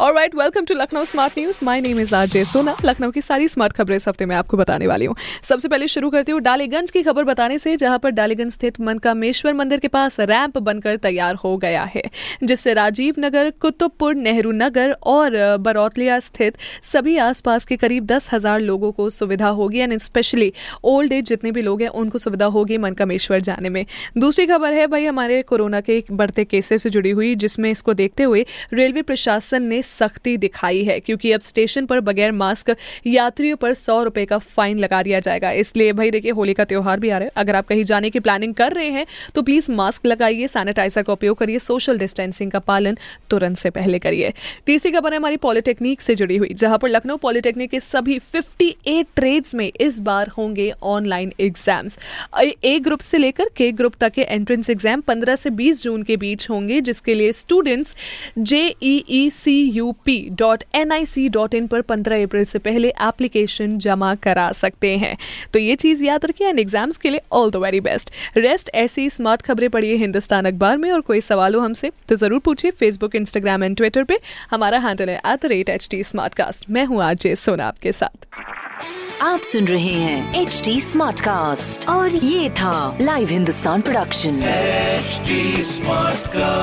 right welcome to Lucknow smart news my name is R J Sona Lucknow की सारी smart खबरें इस हफ़्ते में आपको बताने वाली हूँ। सबसे पहले शुरू करती हूँ डालीगंज की खबर बताने से, जहाँ पर डालीगंज स्थित मनकामेश्वर मंदिर के पास रैंप बनकर तैयार हो गया है, जिससे राजीव नगर, कुतुबपुर, नेहरू नगर और बरौतलिया स्थित सभी आसपास के करीब दस हज़ार लोगों को सुविधा होगी एंड स्पेशली ओल्ड एज जितने भी लोग हैं, उनको सुविधा होगी मनकामेश्वर जाने में। दूसरी खबर है भाई, हमारे कोरोना के बढ़ते केसेस से जुड़ी हुई, जिसमें इसको देखते हुए रेलवे प्रशासन ने सख्ती दिखाई है, क्योंकि अब स्टेशन पर बगैर मास्क यात्रियों पर सौ रुपए का फाइन लगा दिया जाएगा। इसलिए भाई देखिए, होली का त्योहार भी आ रहा है। अगर आप कहीं जाने की प्लानिंग कर रहे हैं तो प्लीज़ मास्क लगाइए सैनिटाइजर का उपयोग करिए सोशल डिस्टेंसिंग का पालन तुरंत से पहले करिए। तीसरी खबर है हमारी पॉलिटेक्निक से जुड़ी हुई, जहाँ पर लखनऊ पॉलिटेक्निक के सभी 58 ट्रेड्स में इस बार होंगे ऑनलाइन एग्ज़ाम्स ए ग्रुप से लेकर के ग्रुप तक के एंट्रेंस एग्ज़ाम 15 से 20 जून के बीच होंगे, जिसके लिए स्टूडेंट्स जेईई सी इन पर पंद्रह अप्रैल से पहले एप्लीकेशन जमा करा सकते हैं। तो ये चीज़ याद रखिए एंड एग्ज़ाम्स के लिए all the very best rest ऐसी स्मार्ट खबरें पढ़िए हिंदुस्तान अखबार में और कोई सवाल हो हमसे तो ज़रूर पूछिए फेसबुक इंस्टाग्राम एंड ट्विटर पे। हमारा हैंडल है at the rate H T smart cast मैं हूँ आज सोना आपके साथ। आप सुन रहे हैं एच डी स्मार्ट कास्ट और ये था live Hindustan production HD Smartcast.